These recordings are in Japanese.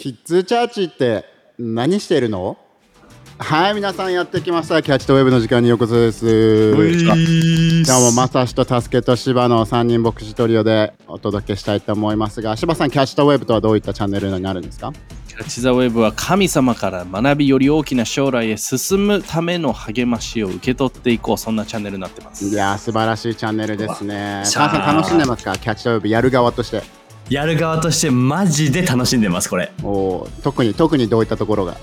キッズチャーチって何してるの？はい、皆さんやってきました。キャッチとウェブの時間にようこそです。今日もまさしとタスケと芝の3人牧師トリオでお届けしたいと思いますが、芝さん、キャッチとウェブとはどういったチャンネルになるんですか？キャッチ・ザ・ウェブは神様から学びより大きな将来へ進むための励ましを受け取っていこう、そんなチャンネルになってます。いやー、素晴らしいチャンネルですね。さん、楽しんでますか？キャッチとウェブやる側として。やる側としてマジで楽しんでますこれ。おー特に、特にどういったところが？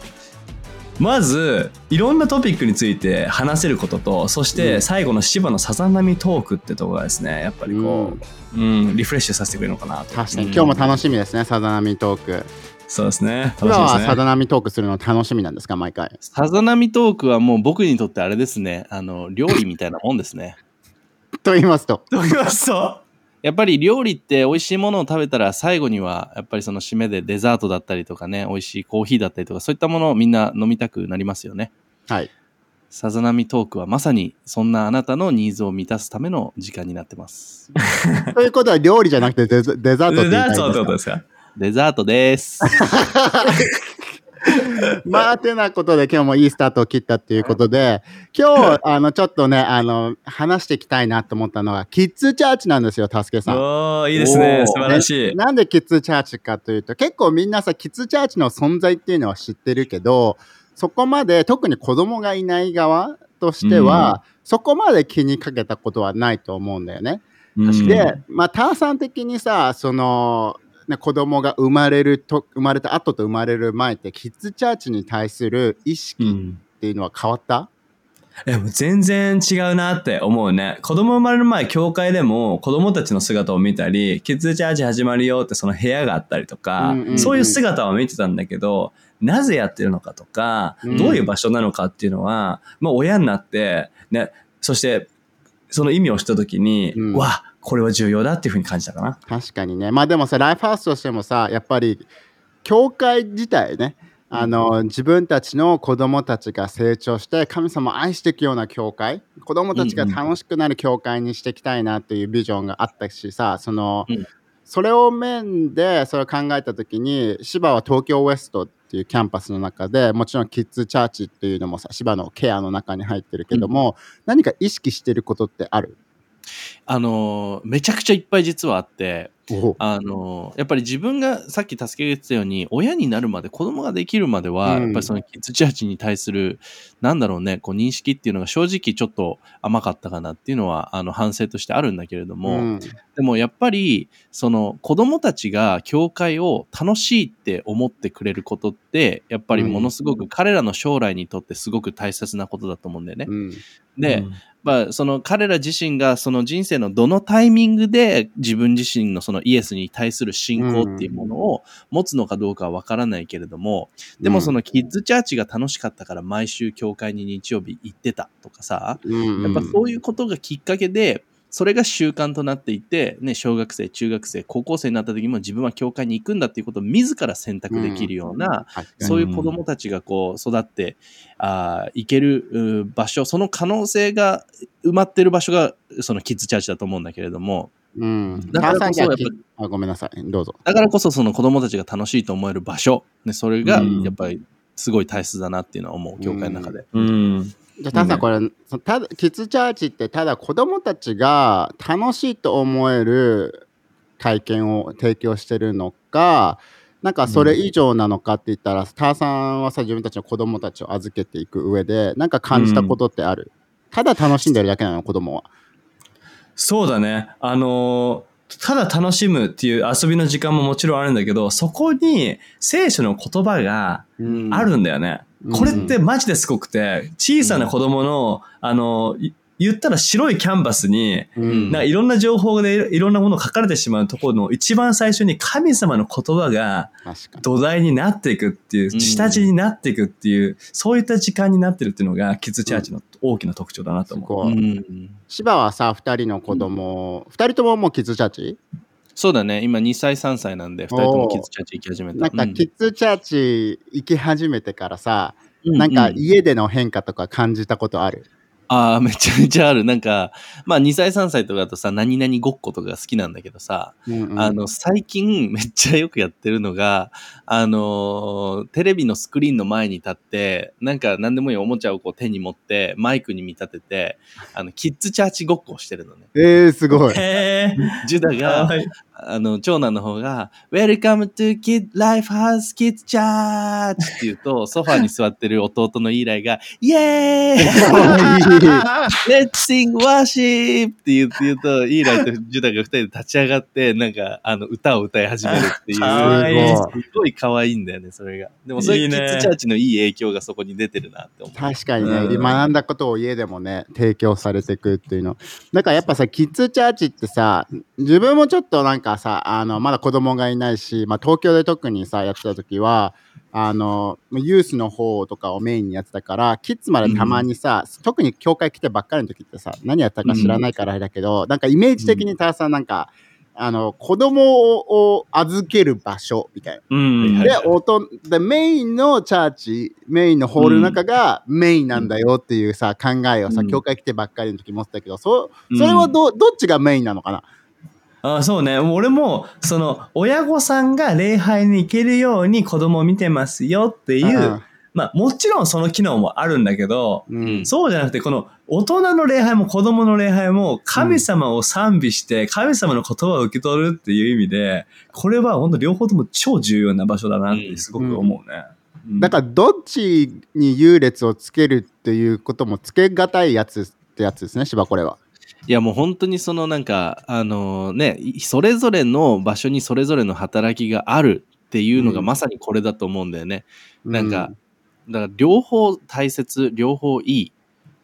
まずいろんなトピックについて話せることとそしうん。て最後の芝のさざ波トークってところがですねやっぱりこう、うん。リフレッシュさせてくれるのかなと。確かに、うん。今日も楽しみですね、さざ波トーク。そうですね。楽しみ今はですね。さざ波トークするの楽しみなんですか、毎回？さざ波トークはもう僕にとってあれですね、あの料理みたいなもんですね。と言いますと。どういうこと？やっぱり料理って美味しいものを食べたら最後にはやっぱりその締めでデザートだったりとかね、美味しいコーヒーだったりとかそういったものをみんな飲みたくなりますよね。はい。さざ波トークはまさにそんなあなたのニーズを満たすための時間になってます。ということは料理じゃなくてデザデザートって言いたいんデザートってことでですか？デザートです。まあてなことで今日もいいスタートを切ったっていうことで今日 あのちょっとねあの話していきたいなと思ったのがキッズチャーチなんですよたすけさん。おーいいですね。素晴らしい。でなんでキッズチャーチかというと結構みんなさキッズチャーチの存在っていうのは知ってるけどそこまで特に子供がいない側としては、そこまで気にかけたことはないと思うんだよね。うん。で、まあ、ターさん的にさその、ね、子供が生まれると生まれた後と生まれる前ってキッズチャーチに対する意う識ん。っていうのは変わった、えもう全然違うなって思うね。子供生まれる前教会でも子供たちの姿を見たりキッズチャージ始まるよってその部屋があったりとか、うんうんうんそういう姿は見てたんだけどなぜやってるのかとか、うん。どういう場所なのかっていうのはもう親になって、ね、そしてその意味を知った時に、うん。わこれは重要だっていうふうに感じたかな。確かにね。まあでもさライフハウスとしてもさやっぱり教会自体ねあの自分たちの子供たちが成長して神様を愛していくような教会子供たちが楽しくなる教会にしていきたいなっていうビジョンがあったしさその、うん。それを面でそれを考えた時に芝は東京ウエストっていうキャンパスの中でもちろんキッズチャーチっていうのもさ芝のケアの中に入ってるけども、何か意識してることってある？あのめちゃくちゃいっぱい実はあって、おあのやっぱり自分がさっき助けが言ってたように親になるまで子供ができるまでは、うん。やっぱりそのキッズチャーチに対するなんだろうねこう認識っていうのが正直ちょっと甘かったかなっていうのはあの反省としてあるんだけれども、うん。でもやっぱりその子供たちが教会を楽しいって思ってくれることってやっぱりものすごく彼らの将来にとってすごく大切なことだと思うんだよね。うん。で、うん。まあ、その彼ら自身がその人生のどのタイミングで自分自身のそのイエスに対する信仰っていうものを持つのかどうかはわからないけれども、でもそのキッズチャーチが楽しかったから毎週教会に日曜日行ってたとかさ、うん。やっぱそういうことがきっかけで、それが習慣となっていて、ね、小学生、中学生、高校生になった時も自分は教会に行くんだっていうことを自ら選択できるような、確かにそういう子供たちがこう育ってあー行けるう場所、その可能性が埋まってる場所がそのキッズチャーチだと思うんだけれども、うん。だからこそ母さんじゃあやっぱあごめんなさい。どうぞ。だからこそその子供たちが楽しいと思える場所、ね、それがうんやっぱりすごい大切だなっていうのは思う、教会の中で。うんじゃあ、タンさん、うんこれ、そただキッズチャーチって、ただ子供たちが楽しいと思える体験を提供してるのか、なんかそれ以上なのかって言ったら、ターさんはさ、自分たちの子供たちを預けていく上で、なんか感じたことってある、ただ楽しんでるだけなの、子供は。そうだね。あのーただ楽しむっていう遊びの時間ももちろんあるんだけど、そこに聖書の言葉がうんあるんだよね。うんこれってマジですごくて、小さな子供の、あの、い言ったら白いキャンバスに、うん。なんかいろんな情報でいろんなものが書かれてしまうところの一番最初に神様の言葉が。土台になっていくっていう、うん。下地になっていくっていう、そういった時間になってるっていうのが、キッズチャーチの大きな特徴だなと思う。こううん。芝はさ、2人の子供、2人とももうキッズチャーチ？そうだね、今2歳、3歳なんで、2人ともキッズチャーチ行き始めた。なんかうんキッズチャーチ行き始めてからさ、うなんかう家での変化とか感じたことある、ああ、めちゃめちゃある。なんか、まあ2歳3歳とかだとさ、何々ごっことかが好きなんだけどさ、うんうんあの、最近めっちゃよくやってるのが、あのーテレビのスクリーンの前に立って、なんか何でもいいおもちゃをこう手に持って、マイクに見立てて、あの、キッズチャーチごっこをしてるのね。えー、すごい。へえ。ジュダが、あの、長男の方が、Welcome to Kid Life House Kids Church って言うと、ソファーに座ってる弟のイーライが、イエーイ Let's sing worship! って言う言うと、イーライとジュダが二人で立ち上がって、なんか、あの、歌を歌い始めるっていう。すすごい可愛いんだよね、それが。でも、それいいねキッズチャーチのいい影響がそこに出てるなって思う。確かにね、うん学んだことを家でもね提供されていくっていうのだからやっぱさキッズチャーチってさ自分もちょっとなんかさあのまだ子供がいないし、まあ、東京で特にさやってた時はあのユースの方とかをメインにやってたからキッズまでたまにさ、特に教会来てばっかりの時ってさ何やったか知らないからあれだけど、なんかイメージ的にたださんなんか、あの子供を預ける場所みたいな。うん。ではいおとでメインのチャーチメインのホールの中がメインなんだよっていうさ、考えをさ、うん。教会来てばっかりの時持ってたけどそそれはど,、どっちがメインなのかな？あそうね。俺も、その、親御さんが礼拝に行けるように子供を見てますよっていう、まあ、もちろんその機能もあるんだけど、うんうんそうじゃなくて、この大人の礼拝も子供の礼拝も神様を賛美して神様の言葉を受け取るっていう意味で、これは本当両方とも超重要な場所だなってすごく思うね。うんだからどっちに優劣をつけるっていうこともつけがたいやつってやつですね芝これは。いやもう本当にそのなんかあのねいそれぞれの場所にそれぞれの働きがあるっていうのがうん。まさにこれだと思うんだよね。なんか、だから両方大切両方いい。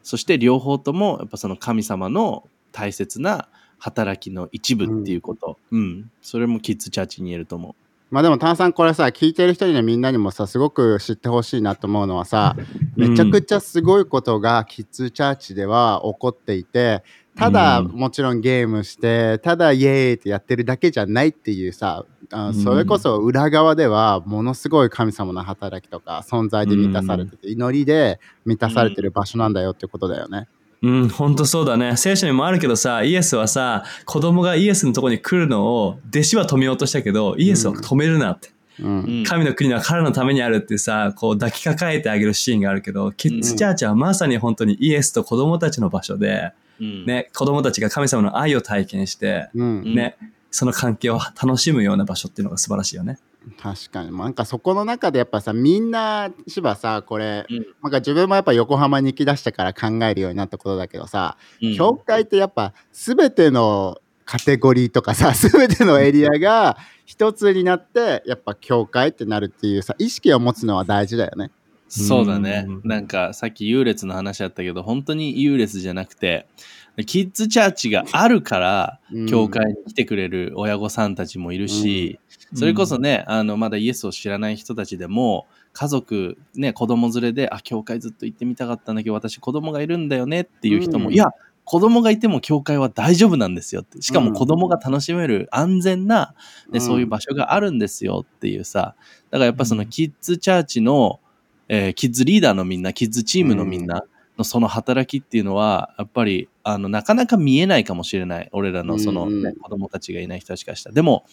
そして両方ともやっぱその神様の大切な働きの一部っていうこと、うん。それもキッズチャーチに言えると思まあでも炭酸これさ聞いてる人にはみんなにもさすごく知ってほしいなと思うのはさめちゃくちゃすごいことがキッズチャーチでは起こっていてただうん。もちろんゲームしてただイエーイってやってるだけじゃないっていうさあうん。それこそ裏側ではものすごい神様の働きとか存在で満たされてて祈りで満たされてる場所なんだよってことだよね。うん、本当そうだね。聖書にもあるけどさ、イエスはさ、子供がイエスのところに来るのを、弟子は止めようとしたけど、イエスは止めるなって。うん。神の国は彼のためにあるってさ、こう抱きかかえてあげるシーンがあるけど、キッズチャーチはまさに本当にイエスと子供たちの場所で、うん。ね、子供たちが神様の愛を体験して、うん。ね、その関係を楽しむような場所っていうのが素晴らしいよね。確かに。まあなんかそこの中でやっぱさみんな芝さこれ、うん。なんか自分もやっぱ横浜に行きだしてから考えるようになったことだけどさ、うん。教会ってやっぱ全てのカテゴリーとかさ 全てのエリアが一つになってやっぱ教会ってなるっていうさ意識を持つのは大事だよね。そうだね。うん。なんかさっき優劣の話あったけど、本当に優劣じゃなくて、キッズチャーチがあるから、うん。教会に来てくれる親御さんたちもいるし、それこそね、あの、まだイエスを知らない人たちでも、家族、ね、子供連れで、あ、教会ずっと行ってみたかったんだけど、私子供がいるんだよねっていう人も、うんいや、子供がいても教会は大丈夫なんですよって。しかうん。も子供が楽しめる安全な、ねうん。そういう場所があるんですよっていうさ。だからやっぱそのキッズチャーチの、えーキッズリーダーのみんな、キッズチームのみんなのその働きっていうのは、やっぱり、あの、なかなか見えないかもしれない。俺らのその、ねうんうん子供たちがいない人たちからしたら。でも、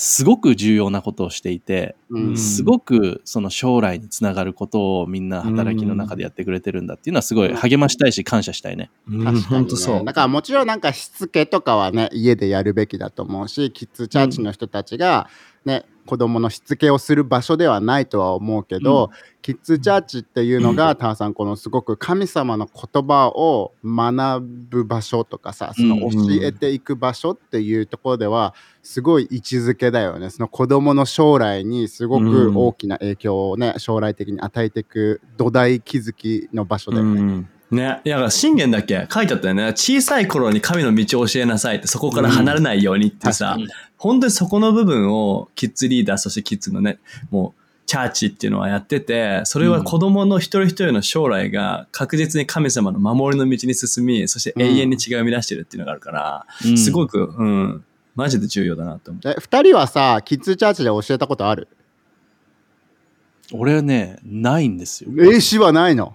すごく重要なことをしていて、うんすごくその将来につながることをみんな働きの中でやってくれてるんだっていうのはすごい励ましたいし感謝したいね。うん、確かに、ね、本当そう。だからもちろんなんかしつけとかはね家でやるべきだと思うしキッズチャーチの人たちがね、子供のしつけをする場所ではないとは思うけど、キッズチャーチっていうのが、ターさんこのすごく神様の言葉を学ぶ場所とかさそのうん教えていく場所っていうところではすごい位置づけだよね。その子供の将来にすごく大きな影響をね将来的に与えていく土台築きの場所だよね。うんね、いや、信玄だっけ？書いてあったよね。小さい頃に神の道を教えなさいって、そこから離れないようにってさ、うん。本当にそこの部分をキッズリーダー、そしてキッズのね、もう、チャーチっていうのはやってて、それは子供の一人一人の将来が確実に神様の守りの道に進み、そして永遠に違いを生み出してるっていうのがあるから、うん。すごく、うん、マジで重要だなと思う。え2人はさキッズチャーチで教えたことある？俺ね、ないんですよ。英詞はないの？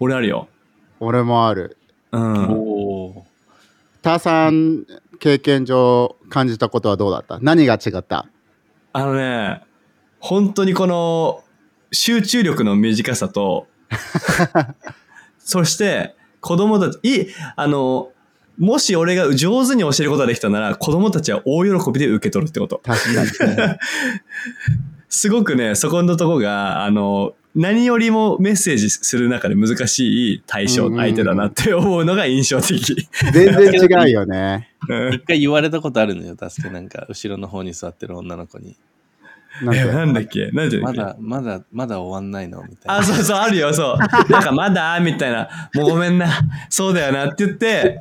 俺あるよ。俺もある。うん。おーターさん経験上感じたことはどうだった？何が違った？あのね、本当にこの集中力の短さと、そして子供たち、いい、あの、もし俺が上手に教えることができたなら、子供たちは大喜びで受け取るってこと。確かに。すごくね、そこのとこが、あの、何よりもメッセージする中で難しい対象、相手だなって思うのが印象的。全然違うよね。うん一回言われたことあるのよ、確かなんか、後ろの方に座ってる女の子に。え、なんてなんだっけ？なんだっけだ、まだ、まだ終わんないのみたいな。あ、そうそう、あるよ、そう。なんかまだみたいな。もうごめんな。そうだよなって言って、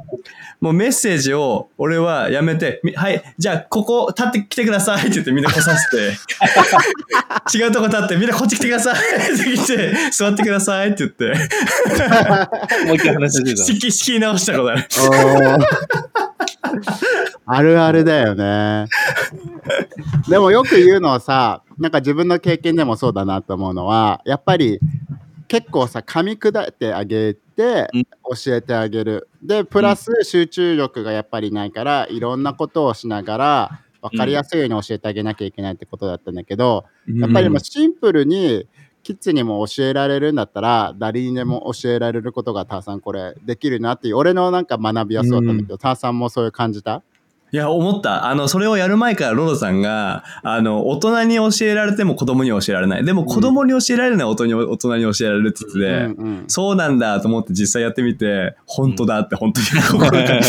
もうメッセージを俺はやめて、みはい、じゃあここ立ってきてくださいって言ってみんな来させて、違うとこ立ってみんなこっち来てくださいって言って、座ってくださいって言って、もう一回話してた。仕切仕切り直したことある。あるあるだよね。でもよく言うのはさ、なんか自分の経験でもそうだなと思うのは、やっぱり結構さ、噛み砕いてあげてうん。教えてあげる。で、プラス集中力がやっぱりないから、いろんなことをしながら、分かりやすいように教えてあげなきゃいけないってことだったんだけど、やっぱりもうシンプルにキッズにも教えられるんだったら誰にでも教えられることがターさんこれできるなっていう俺のなんか学びはそうだったんだけど、ターさんもそういう感じた？いや、思った。あの、それをやる前からロロさんが、あの、大人に教えられても子供には教えられない。でも子供に教えられるのは大人に大人に教えられるって言ってて、うんうん、そうなんだと思って実際やってみて、本当だって本当に心が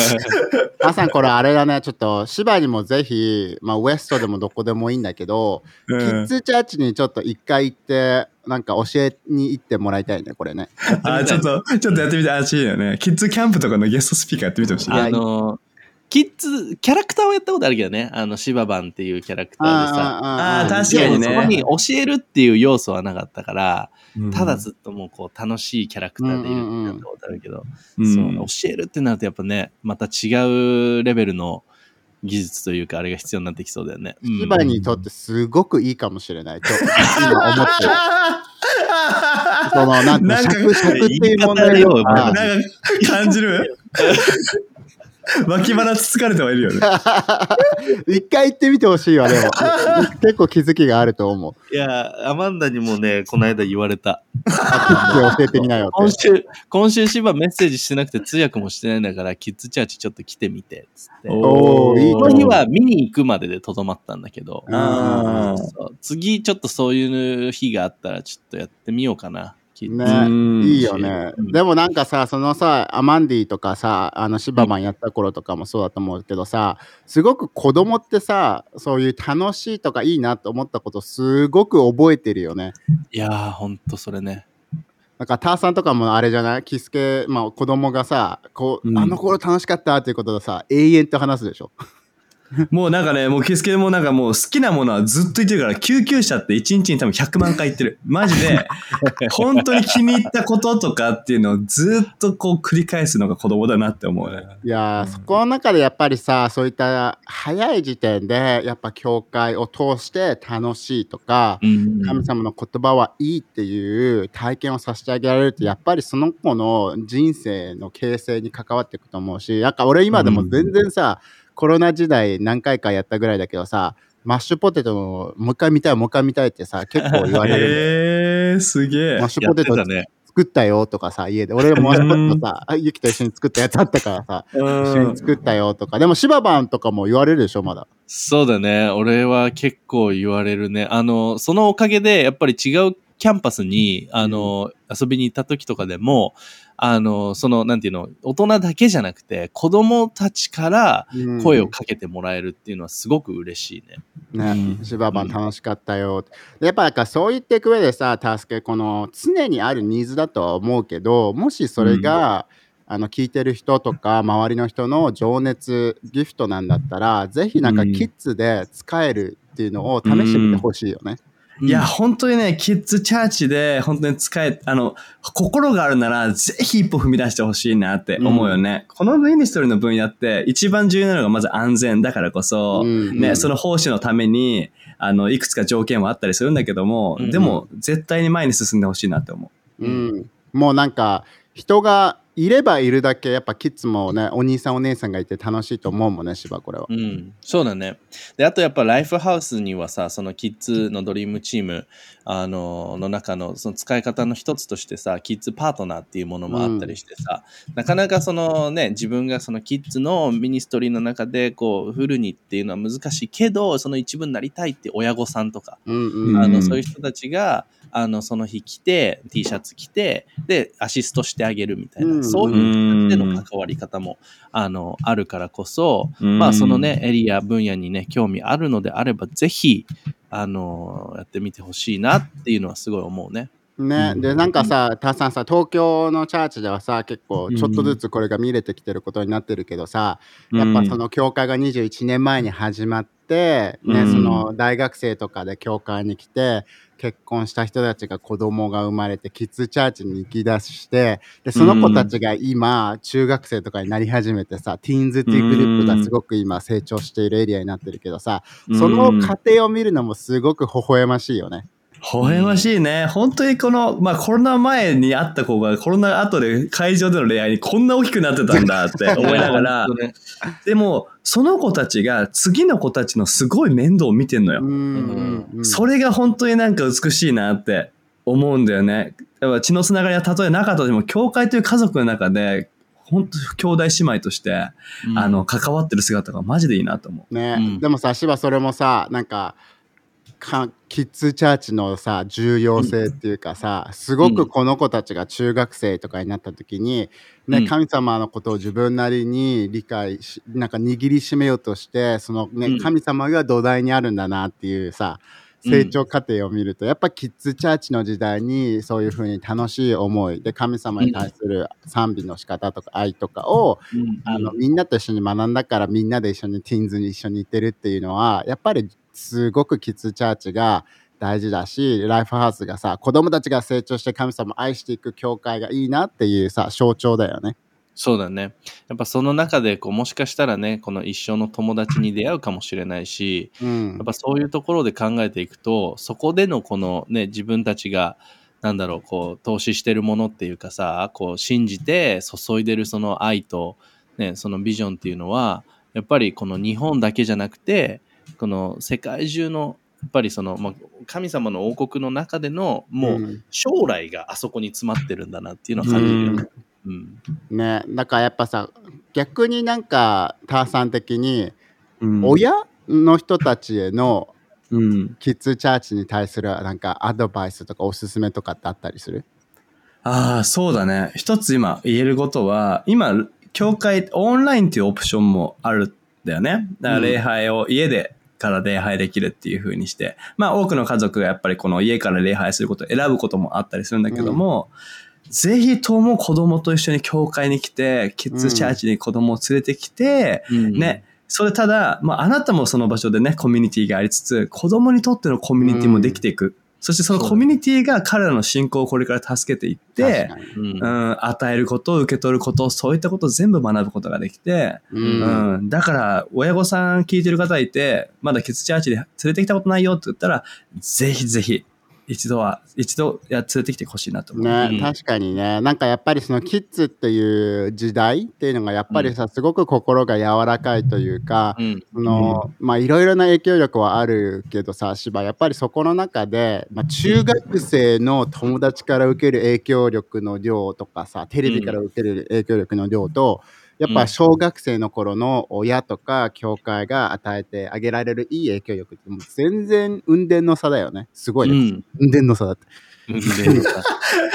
ターさんこれあれだねちょっと芝にもぜひ、まあ、ウエストでもどこでもいいんだけど、うんキッズチャーチにちょっと一回行ってなんか教えに行ってもらいたいねこれねあ、ちょっと、ちょっとやってみて、あ、しいよね。キッズキャンプとかのゲストスピーカーやってみてほしい。あの、キッズ、キャラクターをやったことあるけどね。あの、シババンっていうキャラクターでさ。あー確かにね。そこに教えるっていう要素はなかったから、うん。ただずっともうこう楽しいキャラクターでいるってやったことあるけど、うんそう教えるってなるとやっぱね、また違うレベルの技術というかあれが必要になってきそうだよね。うん。芝にとってすごくいいかもしれない。と今思ってる。そのなんか尺尺っていう問題言い方よがなんか感じる？脇腹つつかれてはいるよね。一回行ってみてほしいわ、でも。結構気づきがあると思う。いや、アマンダにもね、この間言われた。で教えてみなよって。今週、今週芝メッセージしてなくて通訳もしてないんだから、キッズチャーチちょっと来てみて、つって。おーいいこの日は見に行くまででとどまったんだけど、次ちょっとそういう日があったらちょっとやってみようかな。ねうんいいよね。うんでもなんかさ、そのさ、アマンディとかさ、あのシバマンやった頃とかもそうだと思うけどさ、すごく子供ってさ、そういう楽しいとかいいなと思ったことすごく覚えてるよね。いやー、ほんとそれね。なんかターさんとかもあれじゃない？キスケ、まあ子供がさ、こう、うんあの頃楽しかったっていうことでさ、永遠と話すでしょ？もうなんかね、もうキスケもなんかもう好きなものはずっと言ってるから、救急車って1日に多分100万回言ってる。マジで、本当に気に入ったこととかっていうのをずっとこう繰り返すのが子供だなって思うね。いやー、そこの中でやっぱりさそういった早い時点でやっぱ教会を通して楽しいとか、うん神様の言葉はいいっていう体験をさせてあげられるとやっぱりその子の人生の形成に関わっていくと思うしなんか俺今でも全然さ、コロナ時代何回かやったぐらいだけどさマッシュポテトのもう一回見たいもう一回見たいってさ結構言われるえ ー、すげえマッシュポテト。作ったよとかさ家で俺もマッシュポテトさ あゆきと一緒に作ったやつあったからさ一緒に作ったよとかでもシババンとかも言われるでしょまだそうだね。俺は結構言われるね。あの、そのおかげで、やっぱり違うキャンパスに、あの、遊びに行った時とかでも、あの、その、なんていうの、大人だけじゃなくて、子供たちから声をかけてもらえるっていうのはすごく嬉しいね。ね、うん。シババン楽しかったよ、でやっぱなんかそう言っていく上でさ助けこの常にあるニーズだとは思うけどもしそれが、あの聞いてる人とか 周りの人の情熱ギフトなんだったらぜひなんかうん。キッズで使えるっていうのを試してみてほしいよね。いや、本当にね、キッズチャーチで本当に使え、あの、心があるなら、ぜひ一歩踏み出してほしいなって思うよね。このミニストリーの分野って、一番重要なのがまず安全だからこそ、うん。ね、その奉仕のために、あの、いくつか条件はあったりするんだけども、うん。でも、絶対に前に進んでほしいなって思う。うん、もうなんか人がいればいるだけやっぱキッズもねお兄さんお姉さんがいて楽しいと思うもんね芝これは。う。ん、そうだね。で、あとやっぱライフハウスにはさ、そのキッズのドリームチームあのの中のその使い方の一つとしてさ、キッズパートナーっていうものもあったりしてさ、なかなかそのね、自分がそのキッズのミニストリーの中でこうフルにっていうのは難しいけど、その一部になりたいって親御さんとか、うんうんあうん。のそういう人たちがあのその日来て T シャツ着てでアシストしてあげるみたいな、うんそういう形での関わり方もあのあるからこそ、うんまあそのねエリア分野にね興味あるのであればぜひあのやってみてほしいなっていうのはすごい思うね。ね、うんでなんかさターさんさ東京のチャーチではさ結構ちょっとずつこれが見れてきてることになってるけどさ、やっぱその教会が21年前に始まって、ねうん。その大学生とかで教会に来て結婚した人たちが子供が生まれてキッズチャーチに行き出してでその子たちが今中学生とかになり始めてさティーンズっていうグループがすごく今成長しているエリアになってるけどさ、その過程を見るのもすごく微笑ましいよね。微笑ましいね。本当にこの、まあコロナ前に会った子がコロナ後で会場での恋愛にこんな大きくなってたんだって 思いながらね。でもその子たちが次の子たちのすごい面倒を見てんのよ。うん。うんうんそれが本当になんか美しいなって思うんだよね。やっぱ血のつながりはたとえなかった。としても、教会という家族の中で、本当兄弟姉妹として、うん。あの、関わってる姿がマジでいいなと思ね、うん。でもさ芝それもさなんかかキッズチャーチのさ重要性っていうかさ、すごくこの子たちが中学生とかになった時に、ねうん。神様のことを自分なりに理解しなんか握りしめようとしてその、ねうん。神様が土台にあるんだなっていうさ成長過程を見ると、やっぱキッズチャーチの時代にそういうふうに楽しい思いで神様に対する賛美の仕方とか愛とかを、うん。あのみんなと一緒に学んだからみんなで一緒にティーンズに一緒に行ってるっていうのはやっぱりすごくキッズチャーチが大事だしライフハウスがさ子供たちが成長して神様を愛していく教会がいいなっていうさ象徴だよね。そうだね。やっぱその中でこうもしかしたらね、この一生の友達に出会うかもしれないし、うんやっぱそういうところで考えていくと、そこでのこのね、自分たちが、なんだろう、こう、投資してるものっていうかさ、こう、信じて注いでるその愛と、ね、そのビジョンっていうのは、やっぱりこの日本だけじゃなくて、この世界中の、やっぱりその、まあ、神様の王国の中での、もう将来があそこに詰まってるんだなっていうのは感じるよね。うん。ねだからやっぱさ逆になんかターさん的にう。うん親の人たちへのうん。キッズチャーチに対するなんかアドバイスとかおすすめとかってあったりする？ああ、そうだね。一つ今言えることは、今、教会、オンラインっていうオプションもあるんだよね。だから礼拝を家でから礼拝できるっていう風にして、まあ多くの家族がやっぱりこの家から礼拝することを選ぶこともあったりするんだけども、ぜひとも子供と一緒に教会に来て、キッズチャーチに子供を連れてきて、うんね、それただ、まあ、あなたもその場所でね、コミュニティがありつつ、子供にとってのコミュニティもできていく。そしてそのコミュニティが彼らの信仰をこれから助けていってうん。うん、与えること、受け取ること、そういったことを全部学ぶことができて、ううん。うん、だから、親御さん聞いてる方いて、まだキッズチャーチで連れてきたことないよって言ったら、ぜひぜひ、一度は、一度や連れてきてほしいなと思う。ね、うん。確かにね。なんかやっぱりそのキッズっていう時代っていうのがやっぱりさ、すごく心が柔らかいというか、うん。そのまあいろいろな影響力はあるけどさ芝やっぱりそこの中で、まあ、中学生の友達から受ける影響力の量とかさテレビから受ける影響力の量と、やっぱ小学生の頃の親とか教会が与えてあげられるいい影響力ってもう全然運転の差だよね。すごいね、うん。運転の差だって。うんで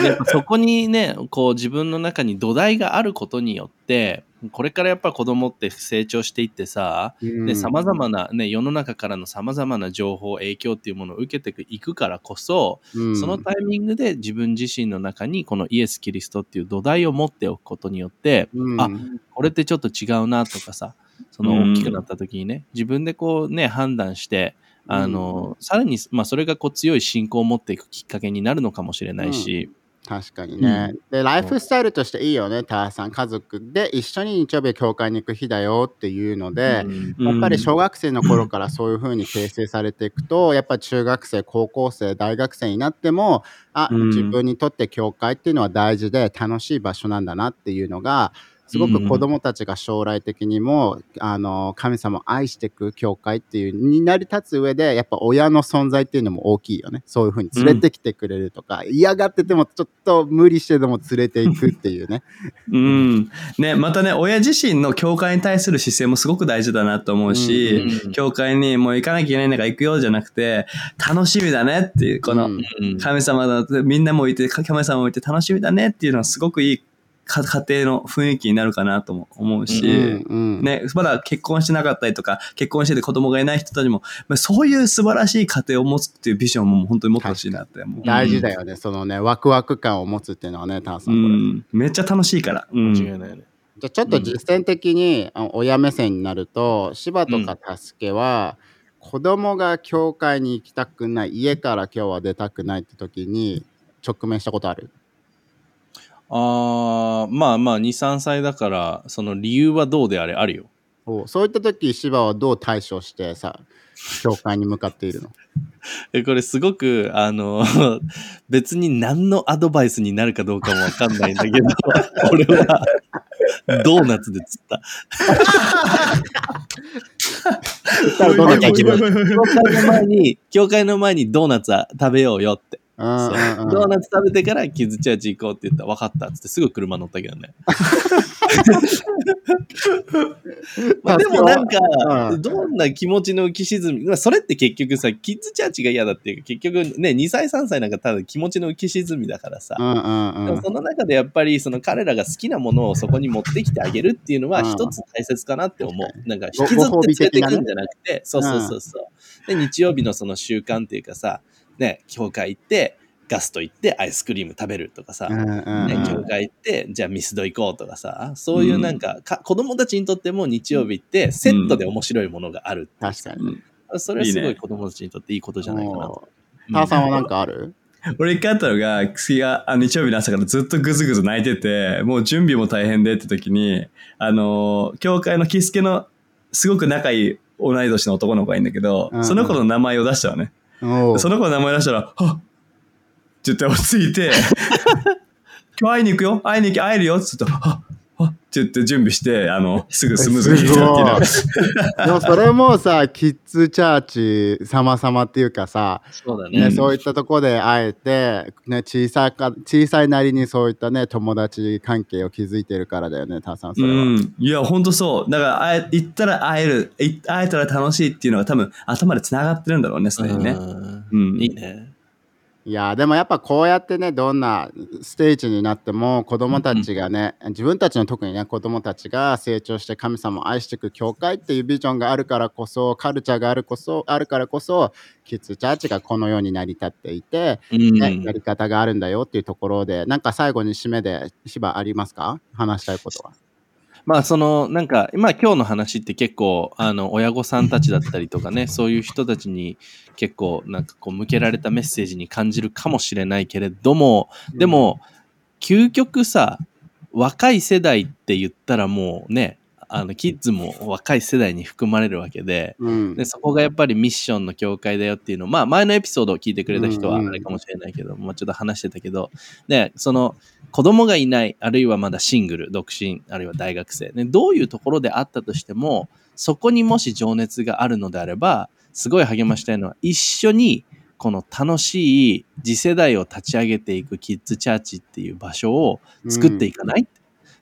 でやっぱそこにねこう自分の中に土台があることによってこれからやっぱ子供って成長していってささまざまな、ね、世の中からのさまざまな情報影響っていうものを受けていくからこそ、そのタイミングで自分自身の中にこのイエス・キリストっていう土台を持っておくことによってうん。あこれってちょっと違うなとかさその大きくなった時にね、自分でこうね判断してあの、さらに、まあ、それがこう強い信仰を持っていくきっかけになるのかもしれないし、確かにね、でライフスタイルとしていいよね。ターさん。家族で一緒に日曜日教会に行く日だよっていうので、うん。やっぱり小学生の頃からそういう風に形成されていくと やっぱ中学生高校生大学生になってもあ、うん。自分にとって教会っていうのは大事で楽しい場所なんだなっていうのがすごく子供たちが将来的にも、あの神様を愛していく教会っていうに成り立つ上でやっぱ親の存在っていうのも大きいよね。そういう風に連れてきてくれるとか、嫌がっててもちょっと無理してでも連れていくっていうね。うん。ね、またね、親自身の教会に対する姿勢もすごく大事だなと思うし、うん教会にもう行かなきゃいけないんだから行くようじゃなくて、楽しみだねっていう、この、うんうん。神様だと、みんなもいて、神様もいて楽しみだねっていうのはすごくいいか家庭の雰囲気になるかなとも思うし、うんうんね、まだ結婚してなかったりとか、結婚してて子供がいない人たちも、まあそういう素晴らしい家庭を持つっていうビジョンも本当に持ってほしいなって思う。大事だよね、そのねワクワク感を持つっていうのはねタンさうんこれ。ん。めっちゃ楽しいから。うん。間違いないね。じゃあちょっと実践的に、親目線になると芝とか助けは、子供が教会に行きたくない家から今日は出たくないって時に直面したことある？ああ、まあまあ、2、3歳だから、その理由はどうであれあるよ。おそういった時芝はどう対処してさ教会に向かっているの？えこれすごく、あの、別に何のアドバイスになるかどうかもわかんないんだけど、俺は、ドーナツで釣った。教会の前に、教会の前にドーナツは食べようよって。ドーナツ食べてからキッズチャーチ行こうって言った。ら分かったっつってすぐ車乗ったけどね。まあでもなんか、うん。どんな気持ちの浮き沈み、まあそれって結局さ、キッズチャーチが嫌だっていうか、結局ね、2歳、3歳なんかただ気持ちの浮き沈みだからさ。でもその中でやっぱりその彼らが好きなものをそこに持ってきてあげるっていうのはうん。一つ大切かなって思う。なんかご引きずって連れてご褒美的なねくんじゃなくて、そうそうそうそう。で、日曜日のその習慣っていうかさ、ね、教会行って、ガスト行ってアイスクリーム食べるとかさ、うんうんね、教会行って、じゃあミスド行こうとかさ、そういうなんか,か、子供たちにとっても日曜日ってセットで面白いものがあるっていう。さ確かに。それはすごい子供たちにとっていいことじゃないかなと。さんはなんかある？俺一回あったのが、次が、あ日曜日の朝からずっとぐずぐず泣いてて、もう準備も大変でって時に、あのー教会のキスケのすごく仲いい同い年の男の子がいるんだけど、うんうん。その子の名前を出したのね。その子の名前出したら、はっ。って言って落ち着いて、今日会いに行くよ。会いに行き、会えるよ。って言ったら、はっ。はっって言って準備して、あの、すぐスムーズに行ってでもそれもさキッズチャーチ様々っていうかさそうだね、ね。そういったところで会えて、ね、小さいか小さいなりにそういったね友達関係を築いてるからだよねターさんそれは、うん。いや、ほんとそう。だから、会え行ったら会える、い会えたら楽しいっていうのが多分頭で繋がってるんだろうね、すでにね。うんうんいいね。いやでもやっぱこうやってねどんなステージになっても子供たちがね、自分たちの特にね子供たちが成長して神様を愛していく教会っていうビジョンがあるからこそカルチャーがあるこそあるからこそキッズチャーチがこのように成り立っていて、うん。ねやり方があるんだよっていうところでなんか最後に締めで芝ありますか？話したいことは。まあそのなんかまあ今日の話って結構あの親御さんたちだったりとかねそういう人たちに結構なんかこう向けられたメッセージに感じるかもしれないけれどもでも究極さ若い世代って言ったらもうねあのキッズも若い世代に含まれるわけでうん。でそこがやっぱりミッションの境界だよっていうのを、まあ、前のエピソードを聞いてくれた人はうん。うんあれかもしれないけど、まあ、ちょっと話してたけどでその子供がいないあるいはまだシングル独身あるいは大学生、ね、どういうところであったとしてもそこにもし情熱があるのであればすごい励ましたいのは一緒にこの楽しい次世代を立ち上げていくキッズチャーチっていう場所を作っていかない、で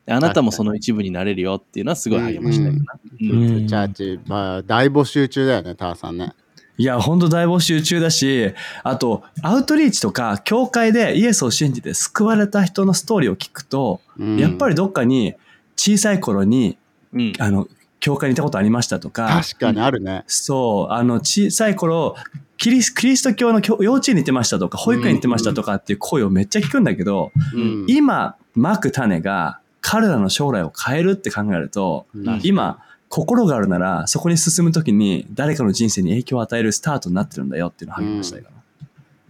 あなたもその一部になれるよっていうのはすごい励ましたいかな。チャーチ、まあ、大募集中だよねターさんね。いや、ほんと大募集中だし、あと、アウトリーチとか、教会でイエスを信じて救われた人のストーリーを聞くと、うん。やっぱりどっかに小さい頃に、うん。あの、教会にいたことありましたとか、確かにあるね。そう、あの、小さい頃、キリスキリスト教の教幼稚園に行ってましたとか、保育園に行ってましたとかっていう声をめっちゃ聞くんだけど、うん。今、まく種が彼らの将来を変えるって考えると、うん今、心があるなら、そこに進むときに誰かの人生に影響を与えるスタートになってるんだよっていうのを励ましたいかな。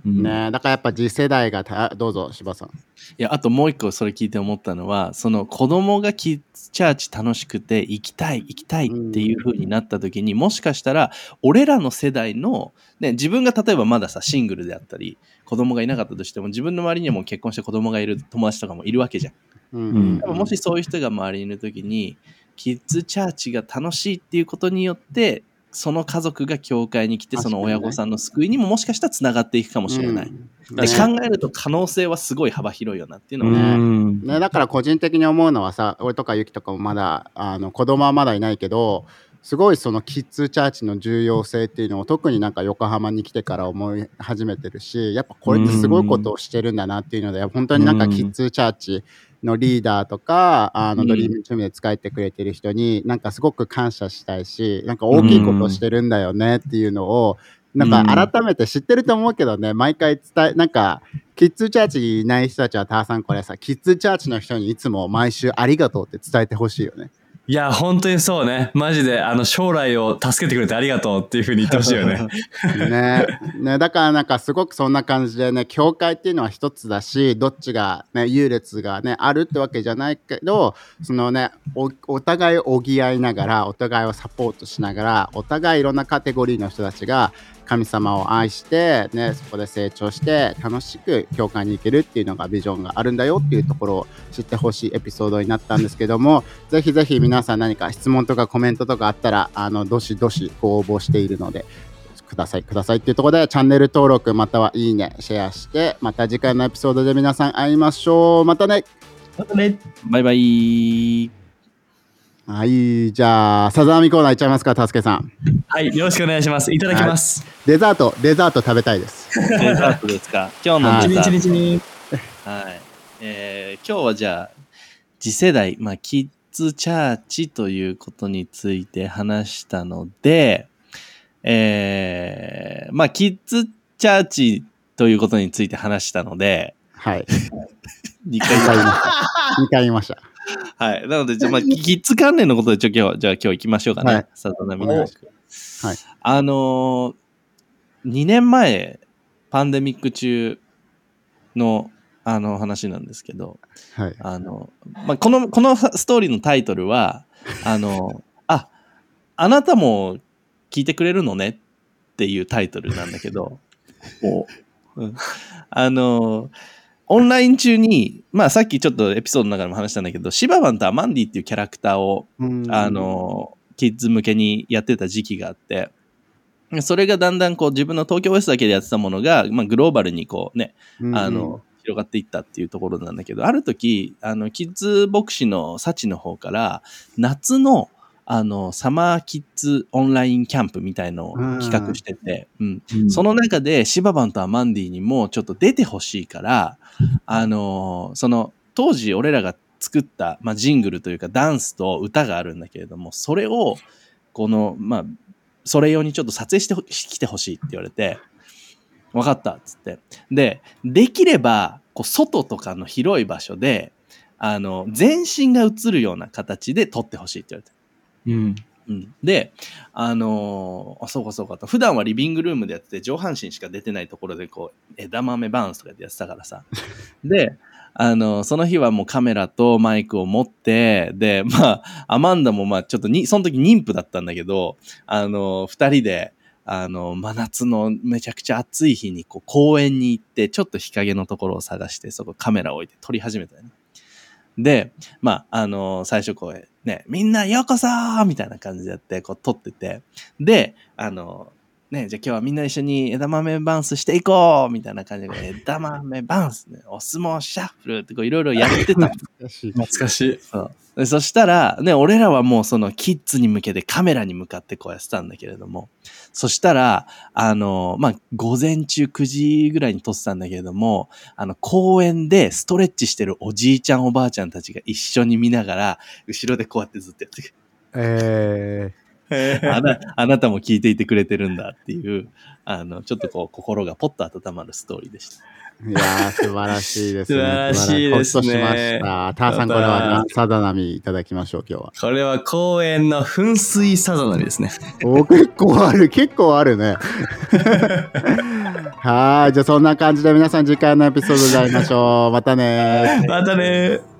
うんねだからやっぱ次世代がた、どうぞ、柴さん。いや、あともう一個それ聞いて思ったのは、その子供がキッズチャーチ楽しくて行きたい行きたいっていう風になった時に、もしかしたら俺らの世代の、ね、自分が例えばまださ、シングルであったり、子供がいなかったとしても、自分の周りにはもう結婚して子供がいる友達とかもいるわけじゃん。うん多分もしそういう人が周りにいる時に、キッズチャーチが楽しいっていうことによって、その家族が教会に来て、その親御さんの救いにももしかしたらつながっていくかもしれない。うん。で確か考えると可能性はすごい幅広いよなっていうのは、ね。うん。ね、だから個人的に思うのはさ俺とかゆきとかもまだあの子供はまだいないけどすごいそのキッズチャーチの重要性っていうのを特になんか横浜に来てから思い始めてるしやっぱこれってすごいことをしてるんだなっていうので本当になんかキッズチャーチのリーダーとかあのうんドリームチームで使えてくれてる人になんかすごく感謝したいしなんか大きいことをしてるんだよねっていうのをなんか改めて知ってると思うけどね毎回伝えなんかキッズチャーチにいない人たちはターさんこれさキッズチャーチの人にいつも毎週ありがとうって伝えてほしいよね。いや、本当にそうね。マジで、あの、将来を助けてくれてありがとうっていうふうに言ってほしいよね。ねねだからなんかすごくそんな感じでね教会っていうのは一つだしどっちがね優劣がねあるってわけじゃないけどそのねおお互いを補いながらお互いをサポートしながらお互いいろんなカテゴリーの人たちが神様を愛して、ね、そこで成長して楽しく教会に行けるっていうのがビジョンがあるんだよっていうところを知ってほしいエピソードになったんですけどもぜひぜひ皆さん何か質問とかコメントとかあったらあのどしどしご応募しているのでくださいくださいっていうところでチャンネル登録またはいいねシェアしてまた次回のエピソードで皆さん会いましょうまたねまたね。バイバイ。はいじゃあさざ波コーナーいっちゃいますかたすけさんはい、よろしくお願いします。いただきます。デザートデザート食べたいです デザートですか？今日はいのデザート。一日に。はい。えー今日はじゃあ、次世代、まあ、キッズチャーチということについて話したので、えーまあ、キッズチャーチということについて話したので、はい2 2回回言いました2回言いましたはい。なので、じゃあまあ、キッズ関連のことで、ちょ、今日、じゃあ今日行きましょうかね。はい。さざ波の話はい。あのー、2年前、パンデミック中の、あの話なんですけど、はい。あの、まあ、この、このストーリーのタイトルは、あの、あ、あなたも聞いてくれるのねっていうタイトルなんだけど、うん。あの、オンライン中に、まあさっきちょっとエピソードの中でも話したんだけど、シババンとアマンディっていうキャラクターを、あの、キッズ向けにやってた時期があって、それがだんだんこう自分の東京 OS だけでやってたものが、まあ、グローバルにこうね、うんあの、広がっていったっていうところなんだけど、ある時、あの、キッズ牧師のサチの方から、夏の、あの、サマーキッズオンラインキャンプみたいのを企画してて、うん。その中で、シババンとアマンディにもちょっと出てほしいから、あの、その、当時俺らが作った、まあ、ジングルというかダンスと歌があるんだけれども、それを、この、まあ、それ用にちょっと撮影してほ来てほしいって言われて、分かったっつって。で、できれば、こう、外とかの広い場所で、あの、全身が映るような形で撮ってほしいって言われて。うん。うん、で、あのーあ、そうかそうかと。普段はリビングルームでやってて、上半身しか出てないところで、こう、枝豆バウンスとかでやってたからさ。で、あのその日はもうカメラとマイクを持って、で、まあ、アマンダもまあ、ちょっとに、その時妊婦だったんだけど、あの二人で、あの、真夏のめちゃくちゃ暑い日に、こう、公園に行って、ちょっと日陰のところを探して、そこカメラを置いて撮り始めたよね。で、まあ、あの最初こう、ね、みんなようこそみたいな感じでやって、こう撮ってて、で、あのね、じゃあ今日はみんな一緒に枝豆バウンスしていこうみたいな感じで、枝豆バウンスね、お相撲シャッフルってこういろいろやってたの。懐かしい。そうでそしたら、ね、俺らはもうそのキッズに向けてカメラに向かってこうやってたんだけれども、そしたら、あの、まあ、午前中9時ぐらいに撮ってたんだけれども、あの、公園でストレッチしてるおじいちゃんおばあちゃんたちが一緒に見ながら、後ろでこうやってずっとやってる。えあなあなたも聞いていてくれてるんだっていう、あの、ちょっとこう、心がポッと温まるストーリーでした。いやー、素晴らしいですね。素晴らしいですねほっとしました。ターさん、これはさだなみいただきましょう、今日は。これは公園の噴水さざ波ですね。お結構ある、結構あるね。はーい、じゃあそんな感じで皆さん次回のエピソードで会いましょう。またね またね